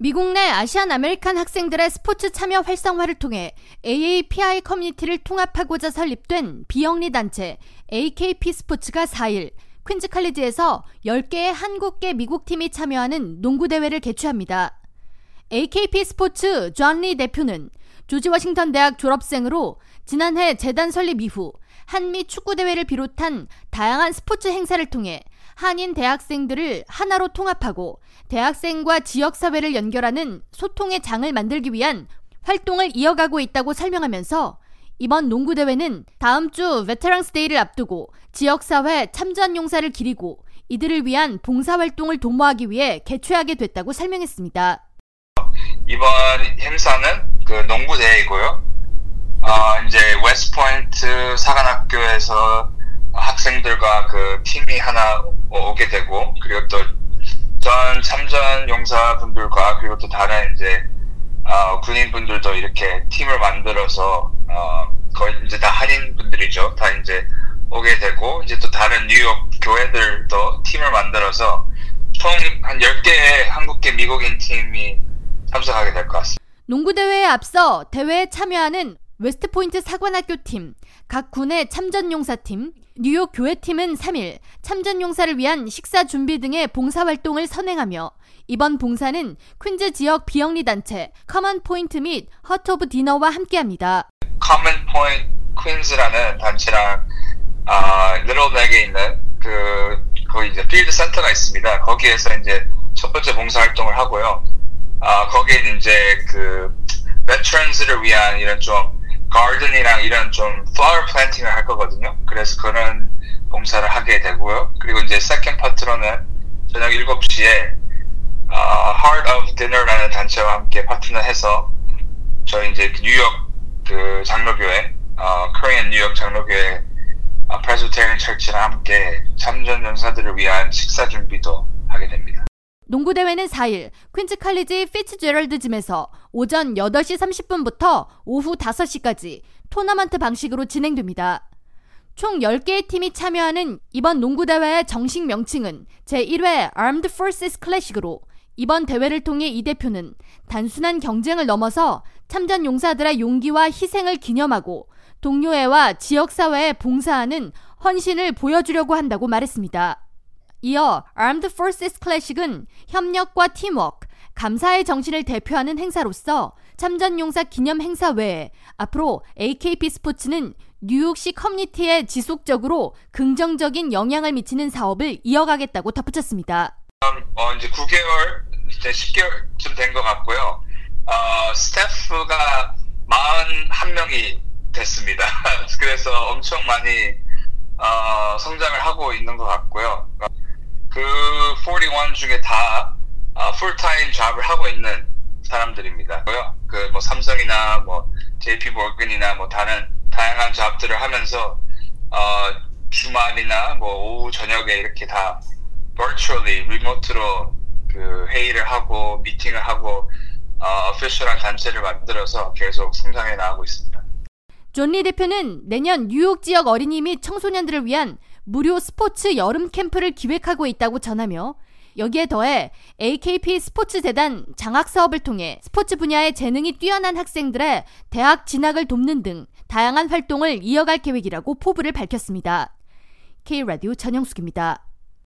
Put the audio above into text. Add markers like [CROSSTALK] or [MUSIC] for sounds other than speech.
미국 내 Asian American 학생들의 스포츠 참여 활성화를 통해 AAPI 커뮤니티를 통합하고자 설립된 비영리 단체 AKP 스포츠가 4일 퀸즈 칼리지에서 10개의 한국계 미국 팀이 참여하는 농구 대회를 개최합니다. AKP 스포츠 존리 대표는 조지 워싱턴 대학 졸업생으로 지난해 재단 설립 이후 한미 축구 대회를 비롯한 다양한 스포츠 행사를 통해 한인 대학생들을 하나로 통합하고 대학생과 지역사회를 연결하는 소통의 장을 만들기 위한 활동을 이어가고 있다고 설명하면서 이번 농구대회는 다음 주 Veterans Day를 앞두고 지역사회 참전 용사를 기리고 이들을 위한 봉사활동을 도모하기 위해 개최하게 됐다고 설명했습니다. 이번 행사는 그 농구대회이고요. 어, 이제 웨스트포인트 사관학교에서 학생들과 그 팀이 하나 오게 되고 그리고 또 전 참전 용사분들과 그리고 또 다른 이제 어, 군인분들도 이렇게 팀을 만들어서 어, 거의 이제 다 한인 분들이죠. 다 이제 오게 되고 이제 또 다른 뉴욕 교회들도 팀을 만들어서 총 한 10개의 한국계 미국인 팀이 참석하게 될 것 같습니다. 농구 대회에 앞서 대회에 참여하는 웨스트포인트 사관학교 팀, 각 군의 참전용사팀, 뉴욕 교회팀은 3일 참전용사를 위한 식사 준비 등의 봉사활동을 선행하며 이번 봉사는 퀸즈 지역 비영리 단체 Commonpoint 및 Heart of Dinner와 함께합니다. Commonpoint 퀸즈라는 단체랑 아 리틀 넥에 있는 그 거기 이제 필드 센터가 있습니다. 거기에서 이제 첫 번째 봉사 활동을 하고요. 아 거기에 이제 그 veterans를 위한 이런 좀 garden이랑 이런 좀 flower planting을 할 거거든요. 그래서 그런 봉사를 하게 되고요. 그리고 이제 second part로는 저녁 7시에 uh, Heart of Dinner라는 단체와 함께 파트너 해서 저희 이제 그 뉴욕 그 장로교회, 어, Korean 뉴욕 장로교회 어, Presbyterian Church랑 함께 참전 용사들을 위한 식사 준비도 하게 됩니다. 농구대회는 4일 퀸즈 칼리지 피츠제럴드 Gym에서 오전 8시 30분부터 오후 5시까지 토너먼트 방식으로 진행됩니다. 총 10개의 팀이 참여하는 이번 농구대회의 정식 명칭은 제1회 Armed Forces Classic으로 이번 대회를 통해 이 대표는 단순한 경쟁을 넘어서 참전 용사들의 용기와 희생을 기념하고 동료애와 지역사회에 봉사하는 헌신을 보여주려고 한다고 말했습니다. 이어 Armed Forces 클래식은 협력과 팀워크, 감사의 정신을 대표하는 행사로서 참전용사 기념 행사 외에 앞으로 AKP 스포츠는 뉴욕시 커뮤니티에 지속적으로 긍정적인 영향을 미치는 사업을 이어가겠다고 덧붙였습니다. 어, 이제 9개월, 이제 10개월쯤 된 것 같고요. 어, 스태프가 41명이 됐습니다. [LAUGHS] 그래서 엄청 많이 어, 성장을 하고 있는 것 같고요. 그 41 중에 다 어, 풀타임 잡을 하고 있는 사람들입니다. 그 뭐 삼성이나 뭐 JP 모건이나 뭐 다른 다양한 잡들을 하면서 어, 주말이나 뭐 오후 저녁에 이렇게 다 virtually 리모트로 그 회의를 하고 미팅을 하고 어, 오피셜한 단체를 만들어서 계속 성장해 나가고 있습니다. 존리 대표는 내년 뉴욕 지역 어린이 및 청소년들을 위한 무료 스포츠 여름 캠프를 기획하고 있다고 전하며 여기에 더해 AKP 스포츠 재단 장학 사업을 통해 스포츠 분야의 재능이 뛰어난 학생들의 대학 진학을 돕는 등 다양한 활동을 이어갈 계획이라고 포부를 밝혔습니다. K라디오 전영숙입니다.